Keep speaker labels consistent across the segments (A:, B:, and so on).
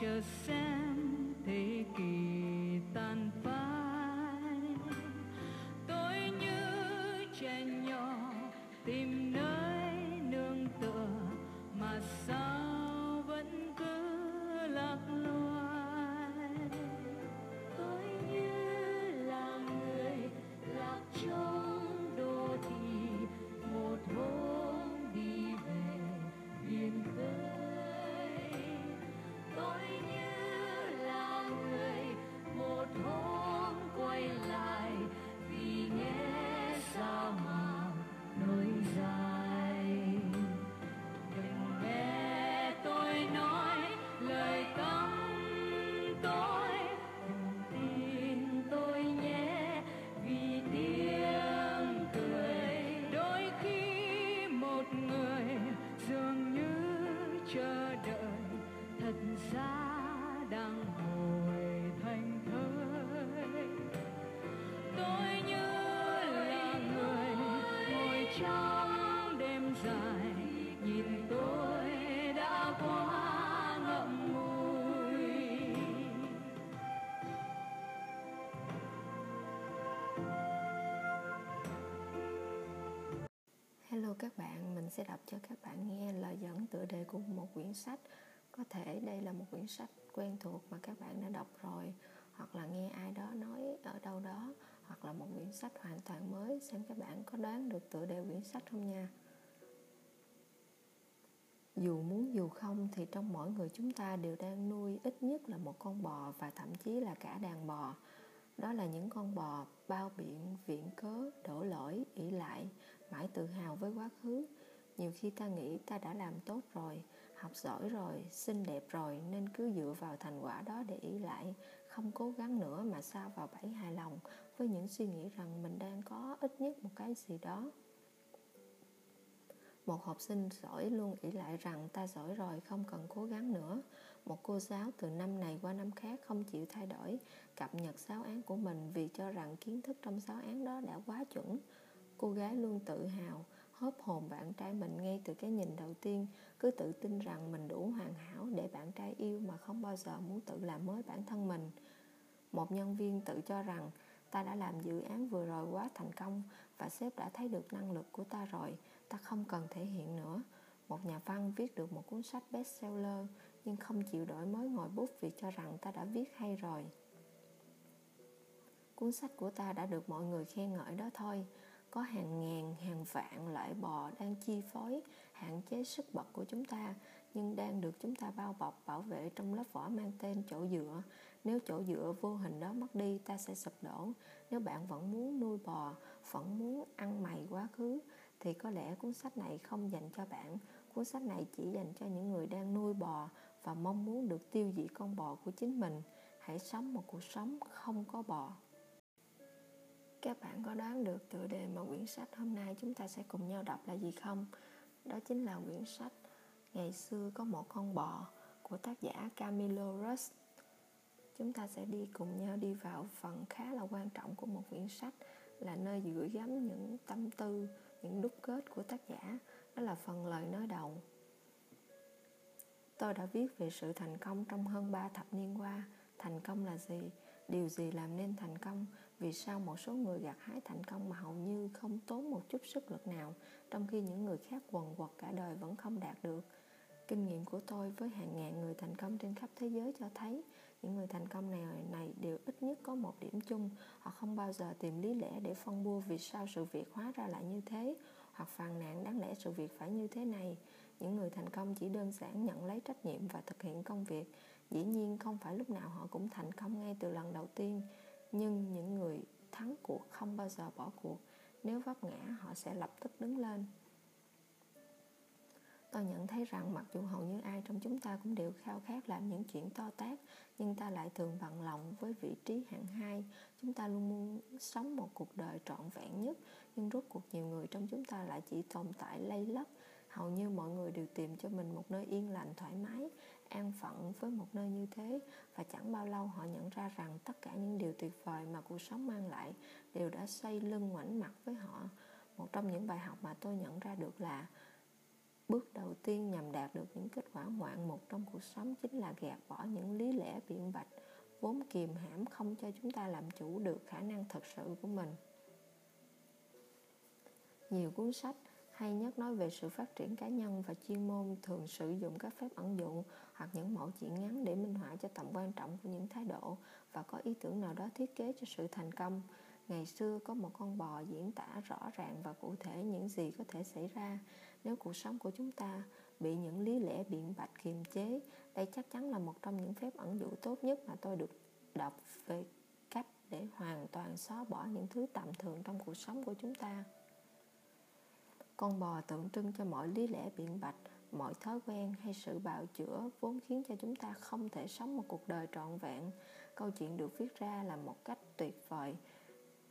A: chờ xem thế kỷ đời thật ra đang hồi thành thơi. Tôi như là người ngồi trong đêm dài nhìn tôi đã quá ngậm ngùi.
B: Hello các bạn, mình sẽ đọc cho các bạn nghe lời của một quyển sách. Có thể đây là một quyển sách quen thuộc mà các bạn đã đọc rồi, hoặc là nghe ai đó nói ở đâu đó, hoặc là một quyển sách hoàn toàn mới. Xem các bạn có đoán được tựa đề quyển sách không nha. Dù muốn dù không thì trong mỗi người chúng ta đều đang nuôi ít nhất là một con bò và thậm chí là cả đàn bò. Đó là những con bò bao biện, viện cớ, đổ lỗi, ỷ lại, mãi tự hào với quá khứ. Nhiều khi ta nghĩ ta đã làm tốt rồi, học giỏi rồi, xinh đẹp rồi nên cứ dựa vào thành quả đó để ý lại, không cố gắng nữa mà sao vào bẫy hài lòng với những suy nghĩ rằng mình đang có ít nhất một cái gì đó. Một học sinh giỏi luôn ỷ lại rằng ta giỏi rồi không cần cố gắng nữa. Một cô giáo từ năm này qua năm khác không chịu thay đổi, cập nhật giáo án của mình vì cho rằng kiến thức trong giáo án đó đã quá chuẩn. Cô gái luôn tự hào, hớp hồn bạn trai mình ngay từ cái nhìn đầu tiên, cứ tự tin rằng mình đủ hoàn hảo để bạn trai yêu mà không bao giờ muốn tự làm mới bản thân mình. Một nhân viên tự cho rằng ta đã làm dự án vừa rồi quá thành công và sếp đã thấy được năng lực của ta rồi, ta không cần thể hiện nữa. Một nhà văn viết được một cuốn sách bestseller nhưng không chịu đổi mới ngòi bút vì cho rằng ta đã viết hay rồi. Cuốn sách của ta đã được mọi người khen ngợi đó thôi. Có hàng ngàn, hàng vạn loại bò đang chi phối, hạn chế sức bật của chúng ta, nhưng đang được chúng ta bao bọc, bảo vệ trong lớp vỏ mang tên chỗ dựa. Nếu chỗ dựa vô hình đó mất đi, ta sẽ sụp đổ. Nếu bạn vẫn muốn nuôi bò, vẫn muốn ăn mày quá khứ, thì có lẽ cuốn sách này không dành cho bạn. Cuốn sách này chỉ dành cho những người đang nuôi bò và mong muốn được tiêu diệt con bò của chính mình. Hãy sống một cuộc sống không có bò. Các bạn có đoán được tựa đề mà quyển sách hôm nay chúng ta sẽ cùng nhau đọc là gì không? Đó chính là quyển sách Ngày xưa có một con bò của tác giả Camilo Rust. Chúng ta sẽ đi cùng nhau đi vào phần khá là quan trọng của một quyển sách là nơi gửi gắm những tâm tư, những đúc kết của tác giả. Đó là phần lời nói đầu. Tôi đã viết về sự thành công trong hơn 3 thập niên qua. Thành công là gì? Điều gì làm nên thành công? Vì sao một số người gặt hái thành công mà hầu như không tốn một chút sức lực nào, trong khi những người khác quần quật cả đời vẫn không đạt được? Kinh nghiệm của tôi với hàng ngàn người thành công trên khắp thế giới cho thấy những người thành công này này đều ít nhất có một điểm chung họ không bao giờ tìm lý lẽ để phân bua vì sao sự việc hóa ra lại như thế hoặc phàn nàn đáng lẽ sự việc phải như thế này những người thành công chỉ đơn giản nhận lấy trách nhiệm và thực hiện công việc dĩ nhiên không phải lúc nào họ cũng thành công ngay từ lần đầu tiên nhưng những người thắng cuộc không bao giờ bỏ cuộc. Nếu vấp ngã, họ sẽ lập tức đứng lên. Tôi nhận thấy rằng mặc dù hầu như ai trong chúng ta cũng đều khao khát làm những chuyện to tát, nhưng ta lại thường bận lòng với vị trí hạng hai. Chúng ta luôn muốn sống một cuộc đời trọn vẹn nhất, nhưng rốt cuộc nhiều người trong chúng ta lại chỉ tồn tại lây lấp. Hầu như mọi người đều tìm cho mình một nơi yên lành, thoải mái an phận với một nơi như thế? Và chẳng bao lâu họ nhận ra rằng tất cả những điều tuyệt vời mà cuộc sống mang lại đều đã xoay lưng ngoảnh mặt với họ. Một trong những bài học mà tôi nhận ra được là bước đầu tiên nhằm đạt được những kết quả ngoạn mục trong cuộc sống chính là gạt bỏ những lý lẽ biện bạch, vốn kìm hãm không cho chúng ta làm chủ được khả năng thật sự của mình. Nhiều cuốn sách hay nhất nói về sự phát triển cá nhân và chuyên môn thường sử dụng các phép ẩn dụ hoặc những mẫu chuyện ngắn để minh họa cho tầm quan trọng của những thái độ và có ý tưởng nào đó thiết kế cho sự thành công. Ngày xưa có một con bò diễn tả rõ ràng và cụ thể những gì có thể xảy ra nếu cuộc sống của chúng ta bị những lý lẽ biện bạch kiềm chế. Đây chắc chắn là một trong những phép ẩn dụ tốt nhất mà tôi được đọc về cách để hoàn toàn xóa bỏ những thứ tạm thường trong cuộc sống của chúng ta con bò tượng trưng cho mọi lý lẽ biện bạch, mọi thói quen hay sự bào chữa vốn khiến cho chúng ta không thể sống một cuộc đời trọn vẹn. Câu chuyện được viết ra là một cách tuyệt vời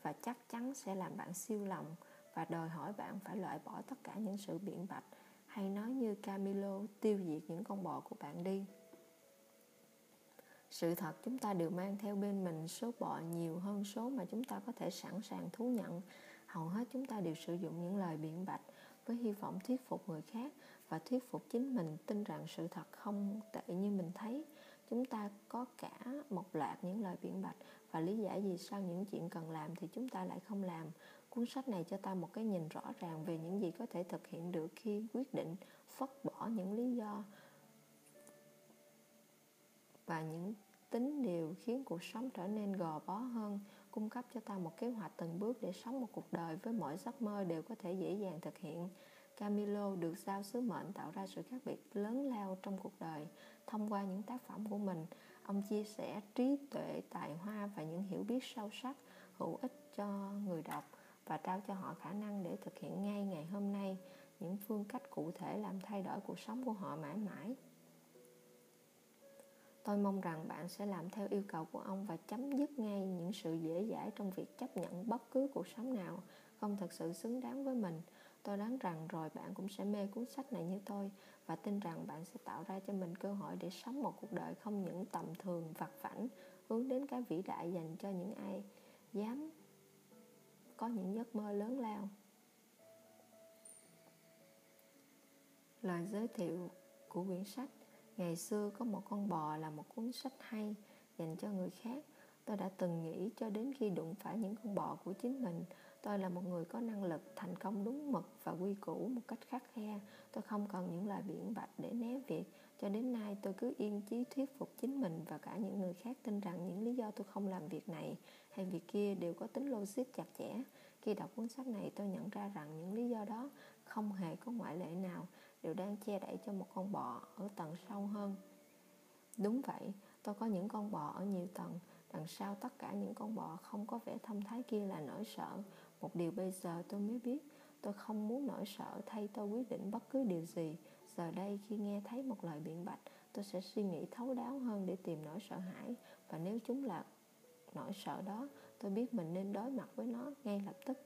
B: và chắc chắn sẽ làm bạn siêu lòng và đòi hỏi bạn phải loại bỏ tất cả những sự biện bạch. Hay nói như Camilo, tiêu diệt những con bò của bạn đi. Sự thật, chúng ta đều mang theo bên mình số bọ nhiều hơn số mà chúng ta có thể sẵn sàng thú nhận. Hầu hết chúng ta đều sử dụng những lời biện bạch với hy vọng thuyết phục người khác và thuyết phục chính mình tin rằng sự thật không tệ như mình thấy. Chúng ta có cả một loạt những lời biện bạch và lý giải vì sao những chuyện cần làm thì chúng ta lại không làm. Cuốn sách này cho ta một cái nhìn rõ ràng về những gì có thể thực hiện được khi quyết định phất bỏ những lý do và những tính điều khiến cuộc sống trở nên gò bó hơn cung cấp cho ta một kế hoạch từng bước để sống một cuộc đời với mọi giấc mơ đều có thể dễ dàng thực hiện. Camilo được giao sứ mệnh tạo ra sự khác biệt lớn lao trong cuộc đời thông qua những tác phẩm của mình. Ông chia sẻ trí tuệ, tài hoa và những hiểu biết sâu sắc hữu ích cho người đọc và trao cho họ khả năng để thực hiện ngay ngày hôm nay. Những phương cách cụ thể làm thay đổi cuộc sống của họ mãi mãi tôi mong rằng bạn sẽ làm theo yêu cầu của ông và chấm dứt ngay những sự dễ dãi trong việc chấp nhận bất cứ cuộc sống nào, không thực sự xứng đáng với mình. Tôi đoán rằng rồi bạn cũng sẽ mê cuốn sách này như tôi và tin rằng bạn sẽ tạo ra cho mình cơ hội để sống một cuộc đời không những tầm thường, vặt vảnh hướng đến cái vĩ đại dành cho những ai dám có những giấc mơ lớn lao. Lời giới thiệu của quyển sách ngày xưa có một con bò là một cuốn sách hay dành cho người khác. Tôi đã từng nghĩ cho đến khi đụng phải những con bò của chính mình, tôi là một người có năng lực thành công đúng mực và quy củ một cách khắc khe. Tôi không cần những lời biện bạch để né việc. Cho đến nay, tôi cứ yên chí thuyết phục chính mình và cả những người khác tin rằng những lý do tôi không làm việc này hay việc kia đều có tính logic chặt chẽ. Khi đọc cuốn sách này, tôi nhận ra rằng những lý do đó không hề có ngoại lệ nào đều đang che đậy cho một con bò ở tầng sâu hơn. Đúng vậy, tôi có những con bò ở nhiều tầng, đằng sau tất cả những con bò không có vẻ thông thái kia là nỗi sợ. Một điều bây giờ tôi mới biết, tôi không muốn nỗi sợ thay tôi quyết định bất cứ điều gì. Giờ đây khi nghe thấy một lời biện bạch, tôi sẽ suy nghĩ thấu đáo hơn để tìm nỗi sợ hãi. Và nếu chúng là nỗi sợ đó, tôi biết mình nên đối mặt với nó ngay lập tức.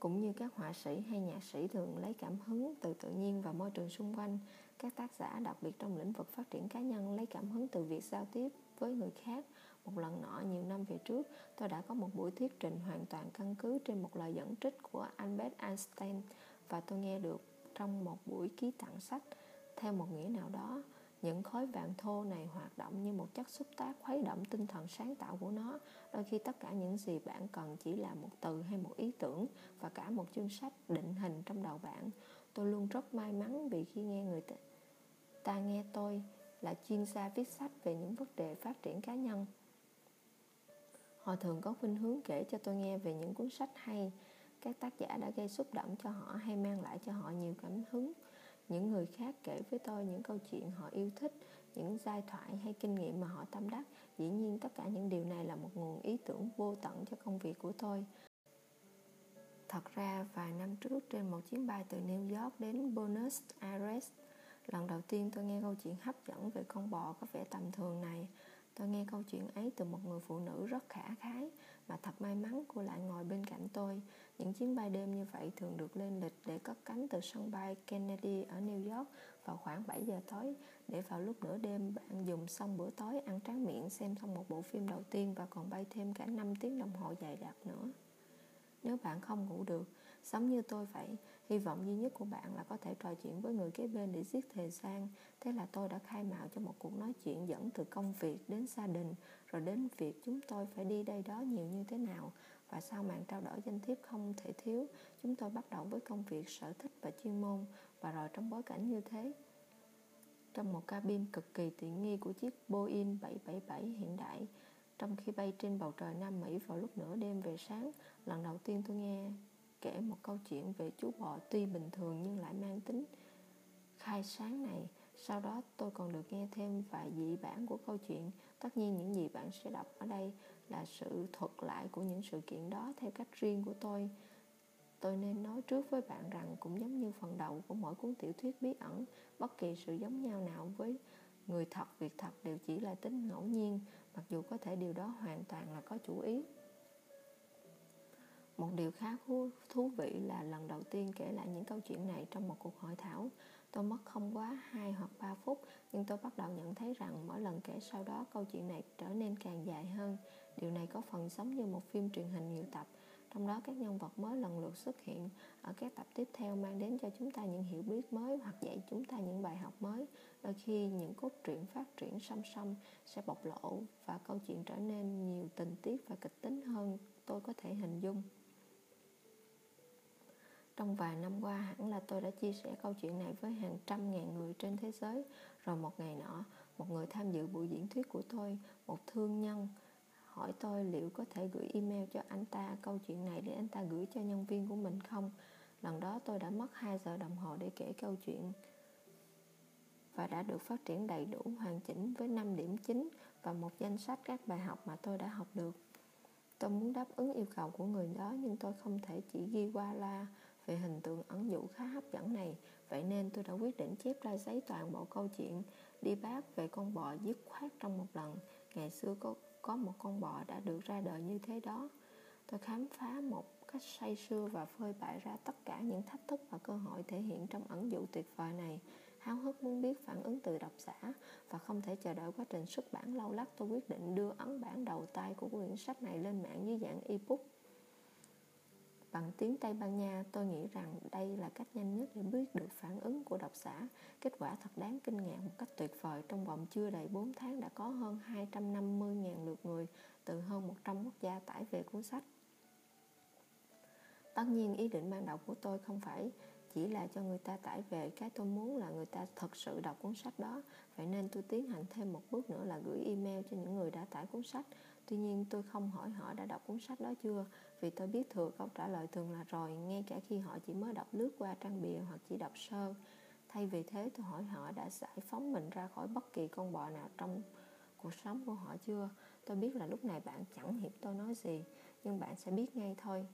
B: Cũng như các họa sĩ hay nhạc sĩ thường lấy cảm hứng từ tự nhiên và môi trường xung quanh. Các tác giả, đặc biệt trong lĩnh vực phát triển cá nhân, lấy cảm hứng từ việc giao tiếp với người khác. Một lần nọ, nhiều năm về trước, tôi đã có một buổi thuyết trình hoàn toàn căn cứ trên một lời dẫn trích của Albert Einstein và tôi nghe được trong một buổi ký tặng sách. Theo một nghĩa nào đó, những khối vàng thô này hoạt động như một chất xúc tác khuấy động tinh thần sáng tạo của nó đôi khi tất cả những gì bạn cần chỉ là một từ hay một ý tưởng và cả một chương sách định hình trong đầu bạn. Tôi luôn rất may mắn vì khi nghe người ta nghe tôi là chuyên gia viết sách về những vấn đề phát triển cá nhân. Họ thường có khuynh hướng kể cho tôi nghe về những cuốn sách hay. Các tác giả đã gây xúc động cho họ hay mang lại cho họ nhiều cảm hứng. Những người khác kể với tôi những câu chuyện họ yêu thích, những giai thoại hay kinh nghiệm mà họ tâm đắc dĩ nhiên tất cả những điều này là một nguồn ý tưởng vô tận cho công việc của tôi. Thật ra, vài năm trước, trên một chuyến bay từ new york đến buenos aires, lần đầu tiên tôi nghe câu chuyện hấp dẫn về con bò có vẻ tầm thường này. Tôi nghe câu chuyện ấy từ một người phụ nữ rất khả khái mà thật may mắn cô lại ngồi bên cạnh tôi những chuyến bay đêm như vậy thường được lên lịch để cất cánh từ sân bay Kennedy ở New York vào khoảng 7 giờ tối để vào lúc nửa đêm bạn dùng xong bữa tối ăn tráng miệng xem xong một bộ phim đầu tiên và còn bay thêm cả 5 tiếng đồng hồ dài đặc nữa. Nếu bạn không ngủ được, sống như tôi vậy, hy vọng duy nhất của bạn là có thể trò chuyện với người kế bên để giết thời gian. Thế là tôi đã khai mạo cho một cuộc nói chuyện dẫn từ công việc đến gia đình, rồi đến việc chúng tôi phải đi đây đó nhiều như thế nào. Và sau màn trao đổi danh thiếp không thể thiếu, chúng tôi bắt đầu với công việc, sở thích và chuyên môn. Và rồi trong bối cảnh như thế, trong một cabin cực kỳ tiện nghi của chiếc Boeing 777 hiện đại, trong khi bay trên bầu trời Nam Mỹ vào lúc nửa đêm về sáng, lần đầu tiên tôi nghe kể một câu chuyện về chú bò tuy bình thường nhưng lại mang tính khai sáng này. Sau đó tôi còn được nghe thêm vài dị bản của câu chuyện. Tất nhiên những gì bạn sẽ đọc ở đây là sự thuật lại của những sự kiện đó theo cách riêng của tôi. Tôi nên nói trước với bạn rằng cũng giống như phần đầu của mỗi cuốn tiểu thuyết bí ẩn, bất kỳ sự giống nhau nào với người thật, việc thật đều chỉ là tính ngẫu nhiên, mặc dù có thể điều đó hoàn toàn là có chủ ý. Một điều khá thú vị là lần đầu tiên kể lại những câu chuyện này trong một cuộc hội thảo. Tôi mất không quá 2 hoặc 3 phút, nhưng tôi bắt đầu nhận thấy rằng mỗi lần kể sau đó câu chuyện này trở nên càng dài hơn. Điều này có phần giống như một phim truyền hình nhiều tập, trong đó các nhân vật mới lần lượt xuất hiện ở các tập tiếp theo mang đến cho chúng ta những hiểu biết mới hoặc dạy chúng ta những bài học mới. Đôi khi những cốt truyện phát triển song song sẽ bộc lộ và câu chuyện trở nên nhiều tình tiết và kịch tính hơn tôi có thể hình dung. Trong vài năm qua hẳn là tôi đã chia sẻ câu chuyện này với hàng trăm ngàn người trên thế giới. Rồi một ngày nọ một người tham dự buổi diễn thuyết của tôi một thương nhân hỏi tôi liệu có thể gửi email cho anh ta câu chuyện này để anh ta gửi cho nhân viên của mình không? Lần đó tôi đã mất 2 giờ đồng hồ để kể câu chuyện và đã được phát triển đầy đủ, hoàn chỉnh với 5 điểm chính và một danh sách các bài học mà tôi đã học được. Tôi muốn đáp ứng yêu cầu của người đó nhưng tôi không thể chỉ ghi qua la về hình tượng ẩn dụ khá hấp dẫn này. Vậy nên tôi đã quyết định chép ra giấy toàn bộ câu chuyện, đi bác về con bò dứt khoát trong một lần. Ngày xưa có có một con bò đã được ra đời như thế đó. Tôi khám phá một cách say sưa và phơi bày ra tất cả những thách thức và cơ hội thể hiện trong ẩn dụ tuyệt vời này. Háo hức muốn biết phản ứng từ độc giả và không thể chờ đợi quá trình xuất bản, lâu lắc, tôi quyết định đưa ấn bản đầu tay của quyển sách này lên mạng dưới dạng ebook bằng tiếng Tây Ban Nha, tôi nghĩ rằng đây là cách nhanh nhất để biết được phản ứng của độc giả. Kết quả thật đáng kinh ngạc một cách tuyệt vời. Trong vòng chưa đầy 4 tháng đã có hơn 250.000 lượt người từ hơn 100 quốc gia tải về cuốn sách. Tất nhiên ý định ban đầu của tôi không phải chỉ là cho người ta tải về cái tôi muốn là người ta thật sự đọc cuốn sách đó vậy nên tôi tiến hành thêm một bước nữa là gửi email cho những người đã tải cuốn sách tuy nhiên tôi không hỏi họ đã đọc cuốn sách đó chưa vì tôi biết thừa câu trả lời thường là rồi ngay cả khi họ chỉ mới đọc lướt qua trang bìa hoặc chỉ đọc sơ. Thay vì thế tôi hỏi họ đã giải phóng mình ra khỏi bất kỳ con bò nào trong cuộc sống của họ chưa? Tôi biết là lúc này bạn chẳng hiểu tôi nói gì nhưng bạn sẽ biết ngay thôi.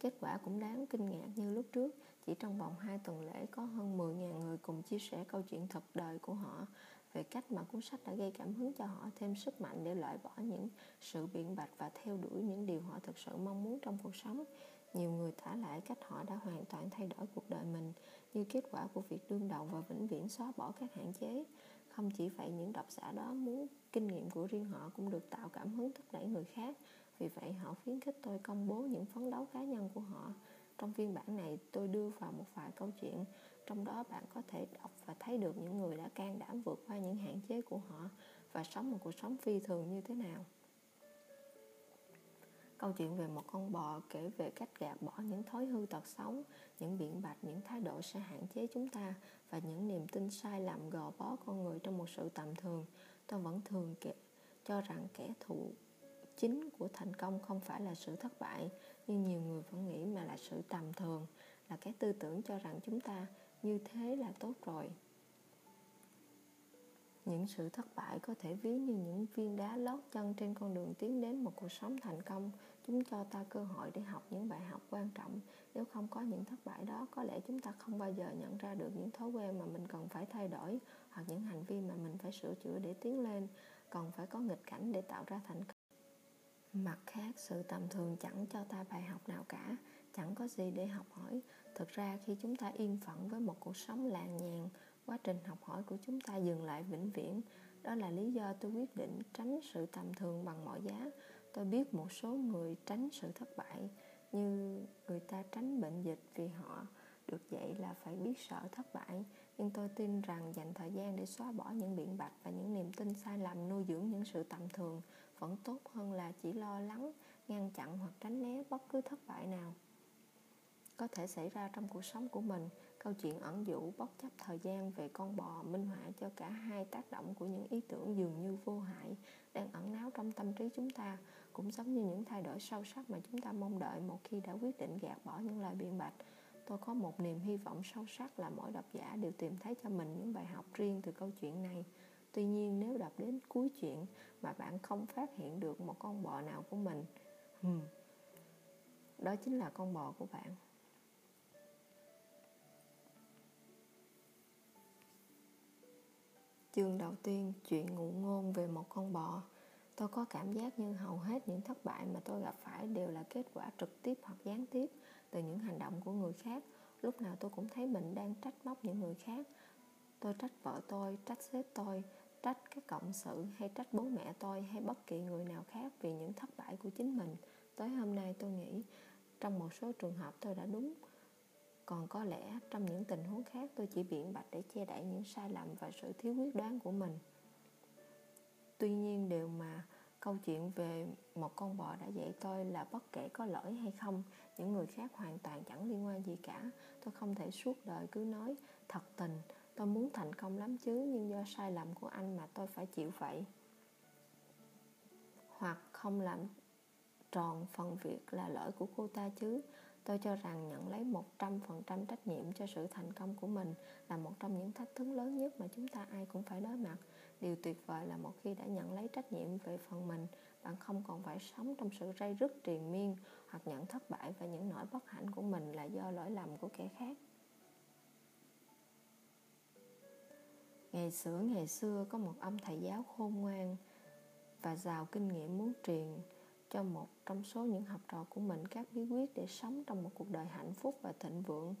B: Kết quả cũng đáng kinh ngạc như lúc trước, chỉ trong vòng 2 tuần lễ có hơn 10.000 người cùng chia sẻ câu chuyện thật đời của họ về cách mà cuốn sách đã gây cảm hứng cho họ thêm sức mạnh để loại bỏ những sự biện bạch và theo đuổi những điều họ thực sự mong muốn trong cuộc sống. Nhiều người tả lại cách họ đã hoàn toàn thay đổi cuộc đời mình như kết quả của việc đương đầu và vĩnh viễn xóa bỏ các hạn chế. Không chỉ vậy, những độc giả đó muốn kinh nghiệm của riêng họ cũng được tạo cảm hứng thúc đẩy người khác vì vậy họ khuyến khích tôi công bố những phấn đấu cá nhân của họ trong phiên bản này tôi đưa vào một vài câu chuyện trong đó bạn có thể đọc và thấy được những người đã can đảm vượt qua những hạn chế của họ và sống một cuộc sống phi thường như thế nào. Câu chuyện về một con bò kể về cách gạt bỏ những thói hư tật xấu, những biện bạch, những thái độ sẽ hạn chế chúng ta và những niềm tin sai lầm gò bó con người trong một sự tầm thường. Tôi vẫn thường kể, cho rằng kẻ thù chính của thành công không phải là sự thất bại như nhiều người vẫn nghĩ mà là sự tầm thường, là cái tư tưởng cho rằng chúng ta như thế là tốt rồi. Những sự thất bại có thể ví như những viên đá lót chân trên con đường tiến đến một cuộc sống thành công. Chúng cho ta cơ hội để học những bài học quan trọng. Nếu không có những thất bại đó, có lẽ chúng ta không bao giờ nhận ra được những thói quen mà mình cần phải thay đổi hoặc những hành vi mà mình phải sửa chữa để tiến lên. Còn phải có nghịch cảnh để tạo ra thành công. Mặt khác, sự tầm thường chẳng cho ta bài học nào cả. Chẳng có gì để học hỏi thực ra khi chúng ta yên phận với một cuộc sống làng nhàn quá trình học hỏi của chúng ta dừng lại vĩnh viễn. Đó là lý do tôi quyết định tránh sự tầm thường bằng mọi giá. Tôi biết một số người tránh sự thất bại, như người ta tránh bệnh dịch vì họ được dạy là phải biết sợ thất bại. Nhưng tôi tin rằng dành thời gian để xóa bỏ những biện bạch và những niềm tin sai lầm nuôi dưỡng những sự tầm thường vẫn tốt hơn là chỉ lo lắng, ngăn chặn hoặc tránh né bất cứ thất bại nào có thể xảy ra trong cuộc sống của mình. Câu chuyện ẩn dụ bất chấp thời gian về con bò minh họa cho cả hai tác động của những ý tưởng dường như vô hại đang ẩn náu trong tâm trí chúng ta cũng giống như những thay đổi sâu sắc mà chúng ta mong đợi một khi đã quyết định gạt bỏ những lời biện bạch. Tôi có một niềm hy vọng sâu sắc là mỗi độc giả đều tìm thấy cho mình những bài học riêng từ câu chuyện này. Tuy nhiên nếu đọc đến cuối chuyện mà bạn không phát hiện được một con bò nào của mình hmm, đó chính là con bò của bạn. Chương đầu tiên, chuyện ngụ ngôn về một con bò. Tôi có cảm giác như hầu hết những thất bại mà tôi gặp phải đều là kết quả trực tiếp hoặc gián tiếp từ những hành động của người khác. Lúc nào tôi cũng thấy mình đang trách móc những người khác. Tôi trách vợ tôi, trách sếp tôi, trách các cộng sự hay trách bố mẹ tôi hay bất kỳ người nào khác vì những thất bại của chính mình. Tới hôm nay tôi nghĩ trong một số trường hợp tôi đã đúng còn có lẽ trong những tình huống khác tôi chỉ biện bạch để che đậy những sai lầm và sự thiếu quyết đoán của mình. Tuy nhiên điều mà câu chuyện về một con bò đã dạy tôi là bất kể có lỗi hay không, những người khác hoàn toàn chẳng liên quan gì cả. Tôi không thể suốt đời cứ nói, thật tình, tôi muốn thành công lắm chứ, nhưng do sai lầm của anh mà tôi phải chịu vậy. Hoặc không làm tròn phần việc là lỗi của cô ta chứ tôi cho rằng nhận lấy 100% trách nhiệm cho sự thành công của mình là một trong những thách thức lớn nhất mà chúng ta ai cũng phải đối mặt. Điều tuyệt vời là một khi đã nhận lấy trách nhiệm về phần mình, bạn không còn phải sống trong sự ray rứt triền miên hoặc nhận thất bại và những nỗi bất hạnh của mình là do lỗi lầm của kẻ khác. Ngày xưa ngày xưa có một ông thầy giáo khôn ngoan và giàu kinh nghiệm muốn truyền cho một trong số những học trò của mình các bí quyết để sống trong một cuộc đời hạnh phúc và thịnh vượng,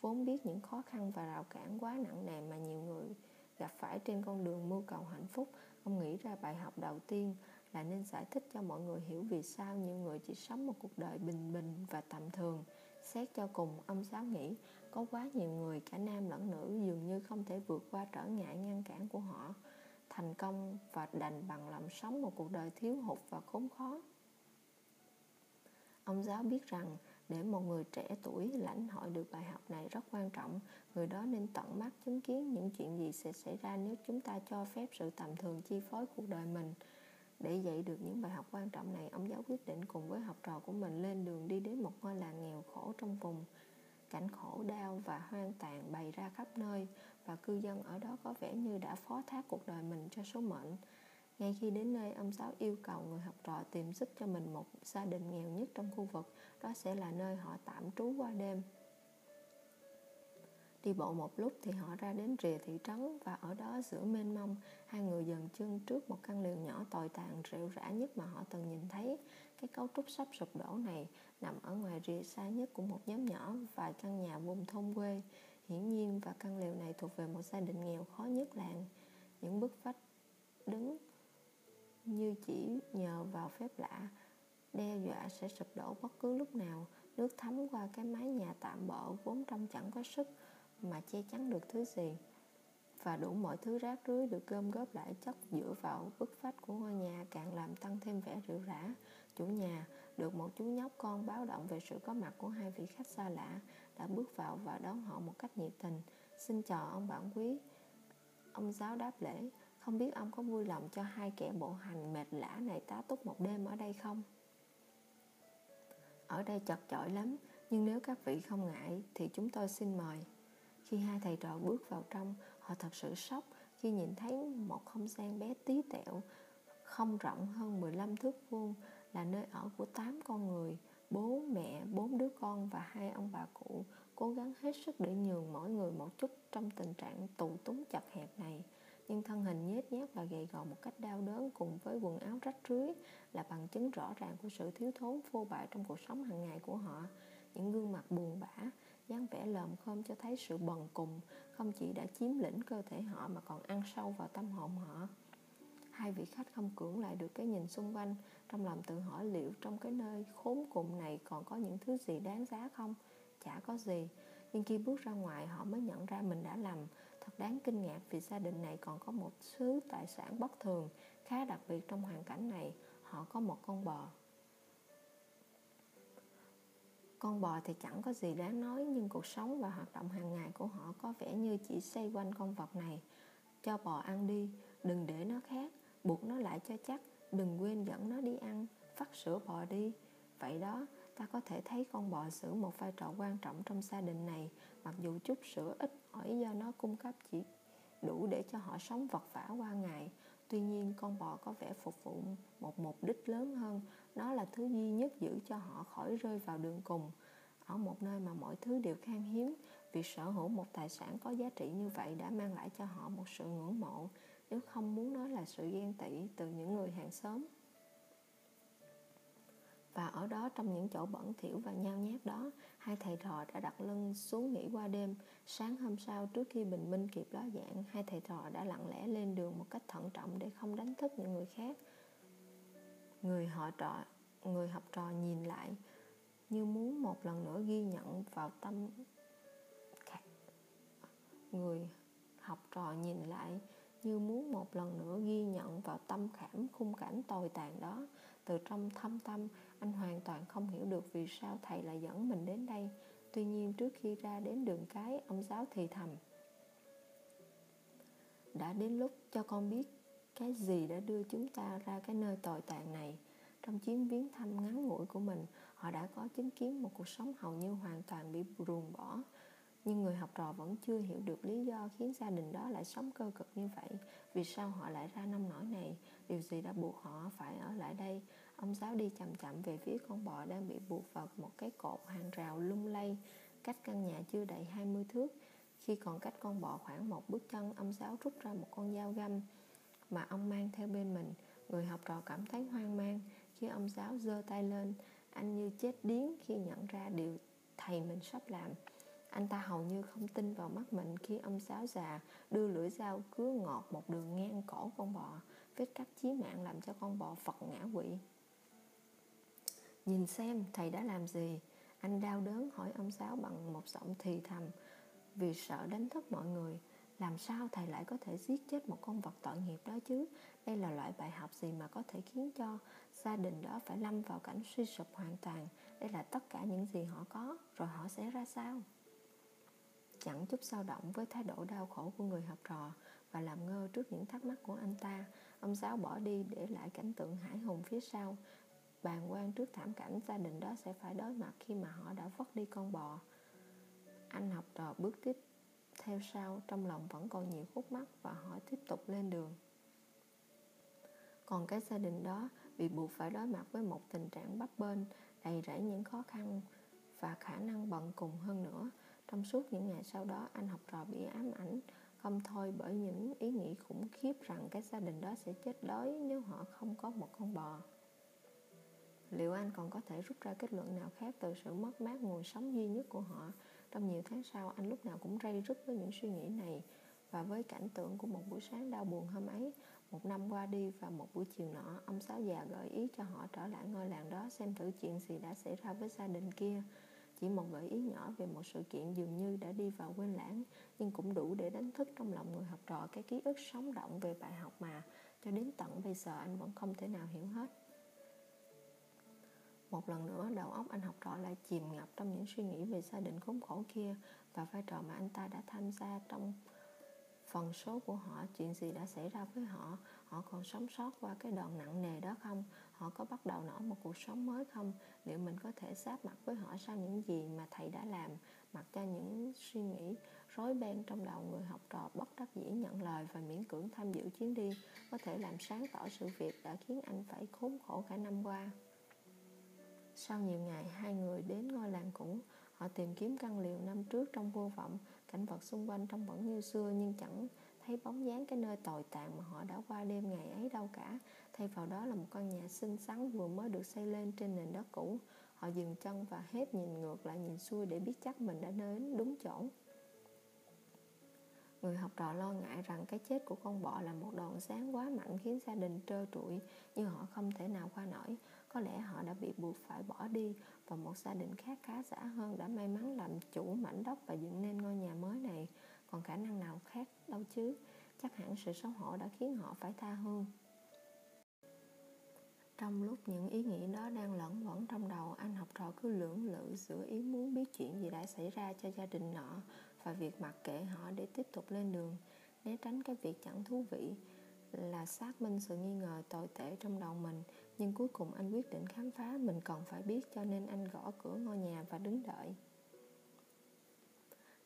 B: vốn biết những khó khăn và rào cản quá nặng nề mà nhiều người gặp phải trên con đường mưu cầu hạnh phúc, ông nghĩ ra bài học đầu tiên là nên giải thích cho mọi người hiểu vì sao nhiều người chỉ sống một cuộc đời bình bình và tầm thường. Xét cho cùng, ông giáo nghĩ có quá nhiều người, cả nam lẫn nữ, dường như không thể vượt qua trở ngại ngăn cản của họ, thành công và đành bằng lòng sống một cuộc đời thiếu hụt và khốn khó ông giáo biết rằng để một người trẻ tuổi lãnh hội được bài học này rất quan trọng. Người đó nên tận mắt chứng kiến những chuyện gì sẽ xảy ra nếu chúng ta cho phép sự tầm thường chi phối cuộc đời mình. Để dạy được những bài học quan trọng này, ông giáo quyết định cùng với học trò của mình lên đường đi đến một ngôi làng nghèo khổ trong vùng. Cảnh khổ, đau và hoang tàn bày ra khắp nơi và cư dân ở đó có vẻ như đã phó thác cuộc đời mình cho số mệnh ngay khi đến nơi, ông sáu yêu cầu người học trò tìm giúp cho mình một gia đình nghèo nhất trong khu vực. Đó sẽ là nơi họ tạm trú qua đêm. Đi bộ một lúc thì họ ra đến rìa thị trấn và ở đó giữa mênh mông, hai người dần chân trước một căn lều nhỏ tồi tàn rệu rã nhất mà họ từng nhìn thấy. Cái cấu trúc sắp sụp đổ này nằm ở ngoài rìa xa nhất của một nhóm nhỏ vài căn nhà vùng thôn quê. Hiển nhiên, và căn lều này thuộc về một gia đình nghèo khó nhất làng. Những bức vách đứng như chỉ nhờ vào phép lạ, đe dọa sẽ sụp đổ bất cứ lúc nào. Nước thấm qua cái mái nhà tạm bỡ vốn trong chẳng có sức mà che chắn được thứ gì. Và đủ mọi thứ rác rưới được gom góp lại chất dựa vào bức vách của ngôi nhà càng làm tăng thêm vẻ rượu rã. Chủ nhà, được một chú nhóc con báo động về sự có mặt của hai vị khách xa lạ, đã bước vào và đón họ một cách nhiệt tình. Xin chào, ông bản quý. Ông giáo đáp lễ không biết ông có vui lòng cho hai kẻ bộ hành mệt lã này tá túc một đêm ở đây không? Ở đây chật chội lắm, nhưng nếu các vị không ngại thì chúng tôi xin mời. Khi hai thầy trò bước vào trong, họ thật sự sốc khi nhìn thấy một không gian bé tí tẹo, không rộng hơn 15 thước vuông, là nơi ở của 8 con người, bố, mẹ, bốn đứa con và hai ông bà cụ, cố gắng hết sức để nhường mỗi người một chút trong tình trạng tù túng chật hẹp này nhưng thân hình nhếch nhác và gầy gò một cách đau đớn cùng với quần áo rách rưới là bằng chứng rõ ràng của sự thiếu thốn phô bại trong cuộc sống hàng ngày của họ. Những gương mặt buồn bã, dáng vẻ lờm khom cho thấy sự bần cùng, không chỉ đã chiếm lĩnh cơ thể họ mà còn ăn sâu vào tâm hồn họ. Hai vị khách không cưỡng lại được cái nhìn xung quanh, trong lòng tự hỏi liệu trong cái nơi khốn cùng này còn có những thứ gì đáng giá không? Chả có gì. Nhưng khi bước ra ngoài, họ mới nhận ra mình đã lầm thật đáng kinh ngạc vì gia đình này còn có một thứ tài sản bất thường khá đặc biệt trong hoàn cảnh này, họ có một con bò. Con bò thì chẳng có gì đáng nói, nhưng cuộc sống và hoạt động hàng ngày của họ có vẻ như chỉ xoay quanh con vật này. Cho bò ăn đi, đừng để nó khác, buộc nó lại cho chắc, đừng quên dẫn nó đi ăn, vắt sữa bò đi. Vậy đó, ta có thể thấy con bò giữ một vai trò quan trọng trong gia đình này mặc dù chút sữa ít ỏi do nó cung cấp chỉ đủ để cho họ sống vật vả qua ngày, tuy nhiên con bò có vẻ phục vụ một mục đích lớn hơn. Nó là thứ duy nhất giữ cho họ khỏi rơi vào đường cùng. Ở một nơi mà mọi thứ đều khan hiếm, việc sở hữu một tài sản có giá trị như vậy đã mang lại cho họ một sự ngưỡng mộ, nếu không muốn nói là sự ghen tị từ những người hàng xóm. Và ở đó trong những chỗ bẩn thỉu và nhao nhát đó hai thầy trò đã đặt lưng xuống nghỉ qua đêm. Sáng hôm sau, trước khi bình minh kịp ló dạng, hai thầy trò đã lặng lẽ lên đường một cách thận trọng để không đánh thức những người khác. Người họ trò, người học trò nhìn lại, như muốn một lần nữa ghi nhận vào tâm người học trò nhìn lại, như muốn một lần nữa ghi nhận vào tâm khảm khung cảnh tồi tàn đó. Từ trong thâm tâm anh hoàn toàn không hiểu được vì sao thầy lại dẫn mình đến đây. Tuy nhiên, trước khi ra đến đường cái, ông giáo thì thầm, đã đến lúc cho con biết cái gì đã đưa chúng ta ra cái nơi tồi tàn này. Trong chuyến viếng thăm ngắn ngủi của mình, họ đã có chứng kiến một cuộc sống hầu như hoàn toàn bị ruồng bỏ. Nhưng người học trò vẫn chưa hiểu được lý do khiến gia đình đó lại sống cơ cực như vậy. Vì sao họ lại ra nông nổi này? Điều gì đã buộc họ phải ở lại đây? Ông giáo đi chậm chậm về phía con bò đang bị buộc vào một cái cột hàng rào lung lay cách căn nhà chưa đầy 20 thước. Khi còn cách con bò khoảng một bước chân, ông giáo rút ra một con dao găm mà ông mang theo bên mình. Người học trò cảm thấy hoang mang khi ông giáo giơ tay lên. Anh như chết điếng khi nhận ra điều thầy mình sắp làm. Anh ta hầu như không tin vào mắt mình khi ông giáo già, đưa lưỡi dao cứa ngọt một đường ngang cổ con bò, vết cắt chí mạng làm cho con bò phật ngã quỵ nhìn xem thầy đã làm gì. Anh đau đớn hỏi ông giáo bằng một giọng thì thầm, vì sợ đánh thức mọi người. Làm sao thầy lại có thể giết chết một con vật tội nghiệp đó chứ? Đây là loại bài học gì mà có thể khiến cho gia đình đó phải lâm vào cảnh suy sụp hoàn toàn? Đây là tất cả những gì họ có, rồi họ sẽ ra sao? Chẳng chút dao động với thái độ đau khổ của người học trò và làm ngơ trước những thắc mắc của anh ta, ông giáo bỏ đi để lại cảnh tượng hải hùng phía sau bàng quan trước thảm cảnh gia đình đó sẽ phải đối mặt khi mà họ đã vất đi con bò. Anh học trò bước tiếp theo sau, trong lòng vẫn còn nhiều khúc mắc và họ tiếp tục lên đường. Còn cái gia đình đó bị buộc phải đối mặt với một tình trạng bấp bênh, đầy rẫy những khó khăn và khả năng bận cùng hơn nữa. Trong suốt những ngày sau đó, anh học trò bị ám ảnh, không thôi bởi những ý nghĩ khủng khiếp rằng cái gia đình đó sẽ chết đói nếu họ không có một con bò liệu anh còn có thể rút ra kết luận nào khác từ sự mất mát nguồn sống duy nhất của họ? Trong nhiều tháng sau, anh lúc nào cũng ray rứt với những suy nghĩ này. Và với cảnh tượng của một buổi sáng đau buồn hôm ấy, một năm qua đi và một buổi chiều nọ, ông sáu già gợi ý cho họ trở lại ngôi làng đó xem thử chuyện gì đã xảy ra với gia đình kia. Chỉ một gợi ý nhỏ về một sự kiện dường như đã đi vào quên lãng, nhưng cũng đủ để đánh thức trong lòng người học trò cái ký ức sống động về bài học mà. Cho đến tận bây giờ, anh vẫn không thể nào hiểu hết một lần nữa, đầu óc anh học trò lại chìm ngập trong những suy nghĩ về gia đình khốn khổ kia và vai trò mà anh ta đã tham gia trong phần số của họ, chuyện gì đã xảy ra với họ họ còn sống sót qua cái đòn nặng nề đó không, họ có bắt đầu nổi một cuộc sống mới không, liệu mình có thể sát mặt với họ sau những gì mà thầy đã làm, mặc cho những suy nghĩ rối beng trong đầu người học trò bất đắc dĩ nhận lời và miễn cưỡng tham dự chuyến đi có thể làm sáng tỏ sự việc đã khiến anh phải khốn khổ cả năm qua sau nhiều ngày, hai người đến ngôi làng cũ. Họ tìm kiếm căn liều năm trước trong vô vọng. Cảnh vật xung quanh trông vẫn như xưa, nhưng chẳng thấy bóng dáng cái nơi tồi tàn mà họ đã qua đêm ngày ấy đâu cả. Thay vào đó là một căn nhà xinh xắn vừa mới được xây lên trên nền đất cũ. Họ dừng chân và hết nhìn ngược lại nhìn xuôi để biết chắc mình đã đến đúng chỗ. Người học trò lo ngại rằng cái chết của con bọ là một đòn sáng quá mạnh khiến gia đình trơ trụi, nhưng họ không thể nào qua nổi. Có lẽ họ đã bị buộc phải bỏ đi và một gia đình khác khá giả hơn đã may mắn làm chủ mảnh đất và dựng nên ngôi nhà mới này. Còn khả năng nào khác đâu chứ? Chắc hẳn sự xấu hổ đã khiến họ phải tha hương. Trong lúc những ý nghĩ đó đang lẫn quẩn trong đầu, anh học trò cứ lưỡng lự giữa ý muốn biết chuyện gì đã xảy ra cho gia đình nọ và việc mặc kệ họ để tiếp tục lên đường né tránh cái việc chẳng thú vị là xác minh sự nghi ngờ tồi tệ trong đầu mình nhưng cuối cùng anh quyết định khám phá, mình còn phải biết cho nên anh gõ cửa ngôi nhà và đứng đợi.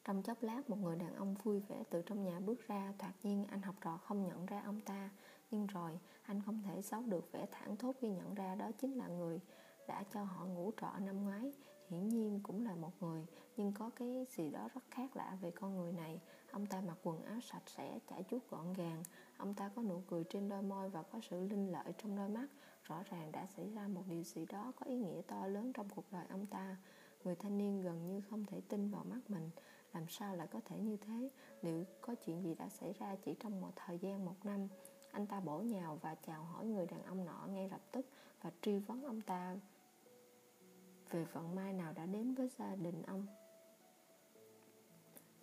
B: Trong chốc lát, một người đàn ông vui vẻ từ trong nhà bước ra. Thoạt nhiên, anh học trò không nhận ra ông ta. Nhưng rồi, anh không thể giấu được vẻ thẳng thốt khi nhận ra đó chính là người đã cho họ ngủ trọ năm ngoái. Hiển nhiên cũng là một người, nhưng có cái gì đó rất khác lạ về con người này. Ông ta mặc quần áo sạch sẽ, chải chuốt gọn gàng. Ông ta có nụ cười trên đôi môi và có sự linh lợi trong đôi mắt rõ ràng đã xảy ra một điều gì đó có ý nghĩa to lớn trong cuộc đời ông ta. Người thanh niên gần như không thể tin vào mắt mình. Làm sao lại có thể như thế? Liệu có chuyện gì đã xảy ra chỉ trong một thời gian một năm? Anh ta bổ nhào và chào hỏi người đàn ông nọ ngay lập tức và truy vấn ông ta về vận may nào đã đến với gia đình ông.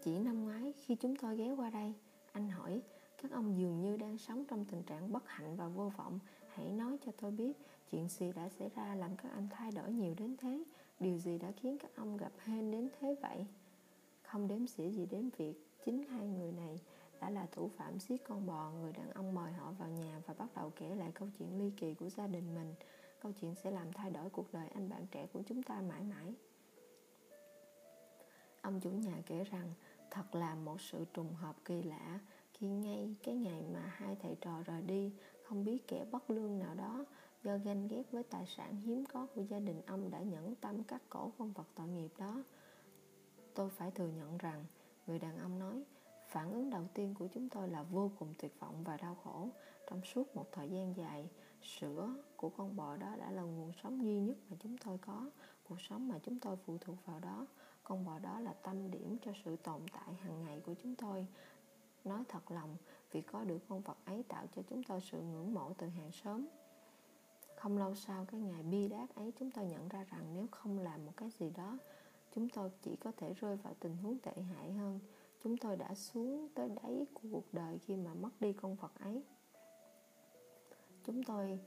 B: Chỉ năm ngoái khi chúng tôi ghé qua đây, anh hỏi, các ông dường như đang sống trong tình trạng bất hạnh và vô vọng hãy nói cho tôi biết chuyện gì đã xảy ra làm các anh thay đổi nhiều đến thế? Điều gì đã khiến các ông gặp hên đến thế vậy? Không đếm xỉa gì đến việc chính hai người này đã là thủ phạm giết con bò, người đàn ông mời họ vào nhà và bắt đầu kể lại câu chuyện ly kỳ của gia đình mình. Câu chuyện sẽ làm thay đổi cuộc đời anh bạn trẻ của chúng ta mãi mãi. Ông chủ nhà kể rằng, thật là một sự trùng hợp kỳ lạ khi ngay cái ngày mà hai thầy trò rời đi không biết kẻ bất lương nào đó do ganh ghét với tài sản hiếm có của gia đình ông đã nhẫn tâm cắt cổ con vật tội nghiệp đó. Tôi phải thừa nhận rằng, người đàn ông nói, phản ứng đầu tiên của chúng tôi là vô cùng tuyệt vọng và đau khổ. Trong suốt một thời gian dài, sữa của con bò đó đã là nguồn sống duy nhất mà chúng tôi có. Cuộc sống mà chúng tôi phụ thuộc vào đó, con bò đó là tâm điểm cho sự tồn tại hàng ngày của chúng tôi. Nói thật lòng vì có được con vật ấy tạo cho chúng tôi sự ngưỡng mộ từ hàng xóm. Không lâu sau, cái ngày bi đát ấy, chúng tôi nhận ra rằng nếu không làm một cái gì đó, chúng tôi chỉ có thể rơi vào tình huống tệ hại hơn. Chúng tôi đã xuống tới đáy của cuộc đời khi mà mất đi con vật ấy. Chúng tôi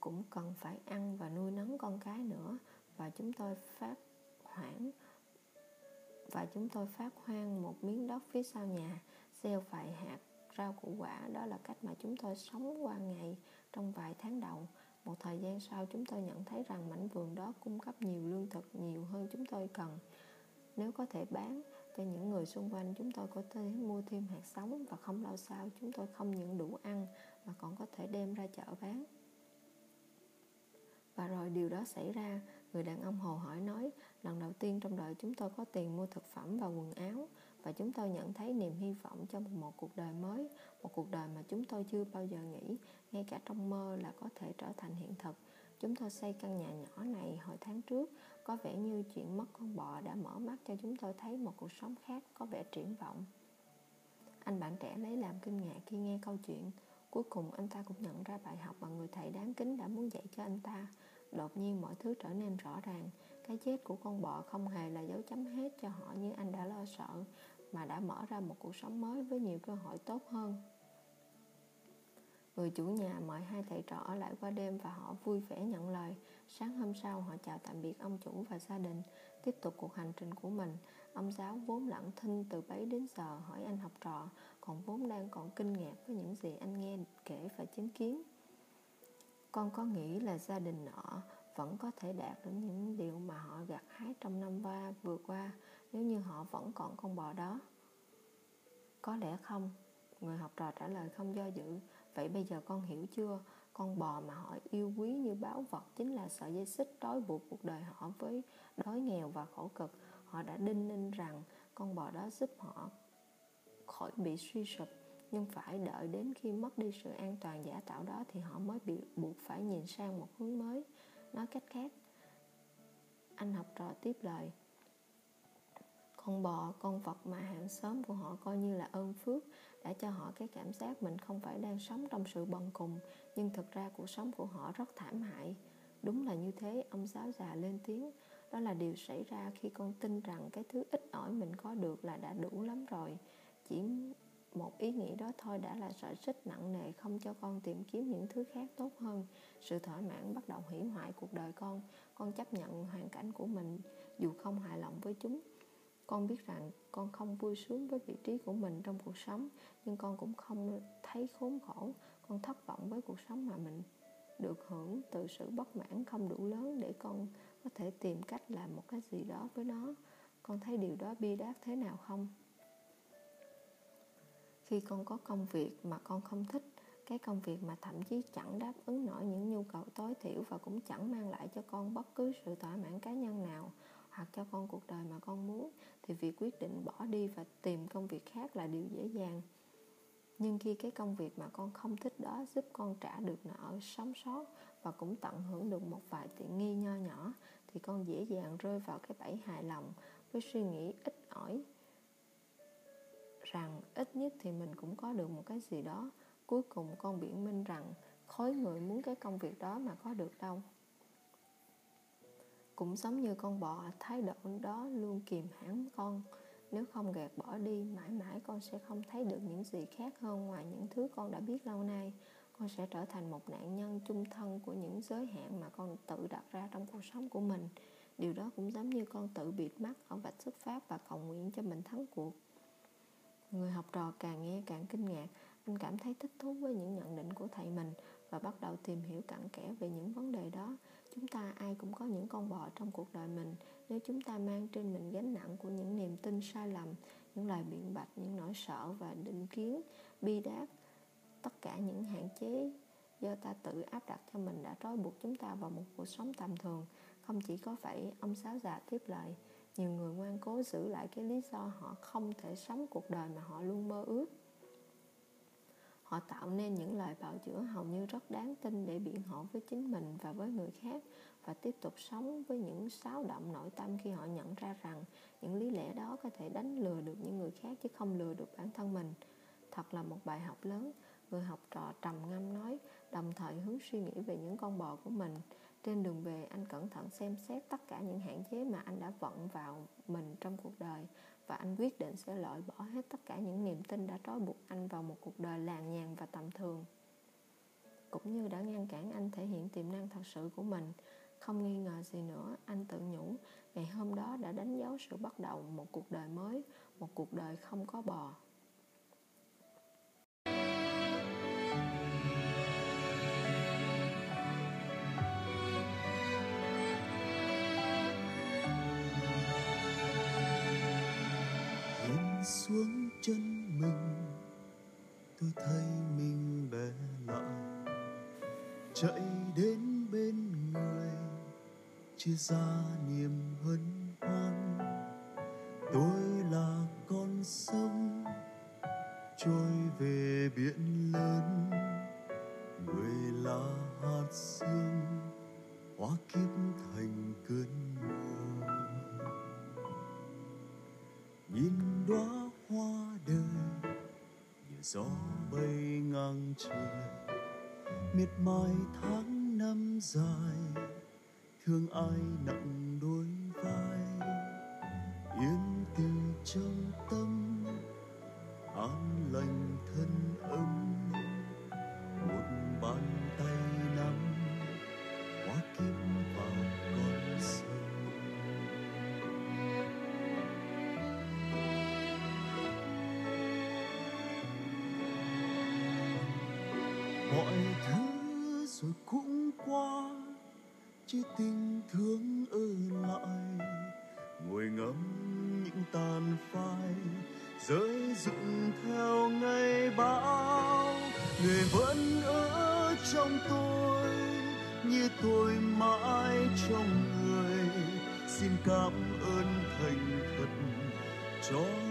B: cũng cần phải ăn và nuôi nấng con cái nữa, và chúng tôi phát hoảng, và chúng tôi phát hoang một miếng đất phía sau nhà, gieo vài hạt rau củ quả, đó là cách mà chúng tôi sống qua ngày trong vài tháng đầu. Một thời gian sau, chúng tôi nhận thấy rằng mảnh vườn đó cung cấp nhiều lương thực nhiều hơn chúng tôi cần. Nếu có thể bán cho những người xung quanh, chúng tôi có thể mua thêm hạt sống và không lâu sau, chúng tôi không những đủ ăn mà còn có thể đem ra chợ bán. Và rồi điều đó xảy ra, người đàn ông hồ hỏi nói, lần đầu tiên trong đời chúng tôi có tiền mua thực phẩm và quần áo và chúng tôi nhận thấy niềm hy vọng cho một, một cuộc đời mới một cuộc đời mà chúng tôi chưa bao giờ nghĩ ngay cả trong mơ là có thể trở thành hiện thực. Chúng tôi xây căn nhà nhỏ này hồi tháng trước có vẻ như chuyện mất con bò đã mở mắt cho chúng tôi thấy một cuộc sống khác có vẻ triển vọng. Anh bạn trẻ lấy làm kinh ngạc khi nghe câu chuyện. Cuối cùng anh ta cũng nhận ra bài học mà người thầy đáng kính đã muốn dạy cho anh ta. Đột nhiên mọi thứ trở nên rõ ràng cái chết của con bọ không hề là dấu chấm hết cho họ như anh đã lo sợ, mà đã mở ra một cuộc sống mới với nhiều cơ hội tốt hơn. Người chủ nhà mời hai thầy trò ở lại qua đêm và họ vui vẻ nhận lời. Sáng hôm sau, họ chào tạm biệt ông chủ và gia đình, tiếp tục cuộc hành trình của mình. Ông giáo vốn lặng thinh từ bấy đến giờ hỏi anh học trò, còn vốn đang còn kinh ngạc với những gì anh nghe kể và chứng kiến. Con có nghĩ là gia đình nọ vẫn có thể đạt được những điều mà họ gặt hái trong năm qua, vừa qua, nếu như họ vẫn còn con bò đó. Có lẽ không, người học trò trả lời không do dự. Vậy bây giờ con hiểu chưa? Con bò mà họ yêu quý như báu vật chính là sợi dây xích trói buộc cuộc đời họ với đói nghèo và khổ cực. Họ đã đinh ninh rằng con bò đó giúp họ khỏi bị suy sụp, nhưng phải đợi đến khi mất đi sự an toàn giả tạo đó thì họ mới bị buộc phải nhìn sang một hướng mới nói cách khác, anh học trò tiếp lời. Con bò, con vật mà hàng xóm của họ coi như là ơn phước, đã cho họ cái cảm giác mình không phải đang sống trong sự bần cùng, nhưng thực ra cuộc sống của họ rất thảm hại. Đúng là như thế, ông giáo già lên tiếng. Đó là điều xảy ra khi con tin rằng cái thứ ít ỏi mình có được là đã đủ lắm rồi. Chỉ một ý nghĩ đó thôi đã là sợi xích nặng nề không cho con tìm kiếm những thứ khác tốt hơn. Sự thỏa mãn bắt đầu hủy hoại cuộc đời con. Con chấp nhận hoàn cảnh của mình, dù không hài lòng với chúng. Con biết rằng con không vui sướng với vị trí của mình trong cuộc sống, nhưng con cũng không thấy khốn khổ. Con thất vọng với cuộc sống mà mình được hưởng. Từ sự bất mãn không đủ lớn để con có thể tìm cách làm một cái gì đó với nó. Con thấy điều đó bi đát thế nào không? Khi con có công việc mà con không thích, cái công việc mà thậm chí chẳng đáp ứng nổi những nhu cầu tối thiểu và cũng chẳng mang lại cho con bất cứ sự thỏa mãn cá nhân nào hoặc cho con cuộc đời mà con muốn, thì việc quyết định bỏ đi và tìm công việc khác là điều dễ dàng. Nhưng khi cái công việc mà con không thích đó giúp con trả được nợ sống sót và cũng tận hưởng được một vài tiện nghi nho nhỏ, thì con dễ dàng rơi vào cái bẫy hài lòng với suy nghĩ ít ỏi rằng ít nhất thì mình cũng có được một cái gì đó. Cuối cùng con biện minh rằng khối người muốn cái công việc đó mà có được đâu. Cũng giống như con bò, thái độ đó luôn kìm hãm con. Nếu không gạt bỏ đi, mãi mãi con sẽ không thấy được những gì khác hơn ngoài những thứ con đã biết lâu nay. Con sẽ trở thành một nạn nhân chung thân của những giới hạn mà con tự đặt ra trong cuộc sống của mình. Điều đó cũng giống như con tự bịt mắt ở vạch xuất phát và cầu nguyện cho mình thắng cuộc người học trò càng nghe càng kinh ngạc, anh cảm thấy thích thú với những nhận định của thầy mình và bắt đầu tìm hiểu cặn kẽ về những vấn đề đó. Chúng ta ai cũng có những con bò trong cuộc đời mình. Nếu chúng ta mang trên mình gánh nặng của những niềm tin sai lầm, những lời biện bạch, những nỗi sợ và định kiến, bi đát, tất cả những hạn chế do ta tự áp đặt cho mình đã trói buộc chúng ta vào một cuộc sống tầm thường. Không chỉ có phải ông sáu già tiếp lời nhiều người ngoan cố giữ lại cái lý do họ không thể sống cuộc đời mà họ luôn mơ ước. Họ tạo nên những lời bào chữa hầu như rất đáng tin để biện hộ với chính mình và với người khác và tiếp tục sống với những xáo động nội tâm khi họ nhận ra rằng những lý lẽ đó có thể đánh lừa được những người khác chứ không lừa được bản thân mình. Thật là một bài học lớn, người học trò trầm ngâm nói, đồng thời hướng suy nghĩ về những con bò của mình trên đường về, anh cẩn thận xem xét tất cả những hạn chế mà anh đã vận vào mình trong cuộc đời và anh quyết định sẽ loại bỏ hết tất cả những niềm tin đã trói buộc anh vào một cuộc đời làng nhàn và tầm thường. Cũng như đã ngăn cản anh thể hiện tiềm năng thật sự của mình, không nghi ngờ gì nữa, anh tự nhủ, ngày hôm đó đã đánh dấu sự bắt đầu một cuộc đời mới, một cuộc đời không có bò.
C: Xuống chân mình. Tôi thấy mình bé lại chạy đến bên người chia ra ơn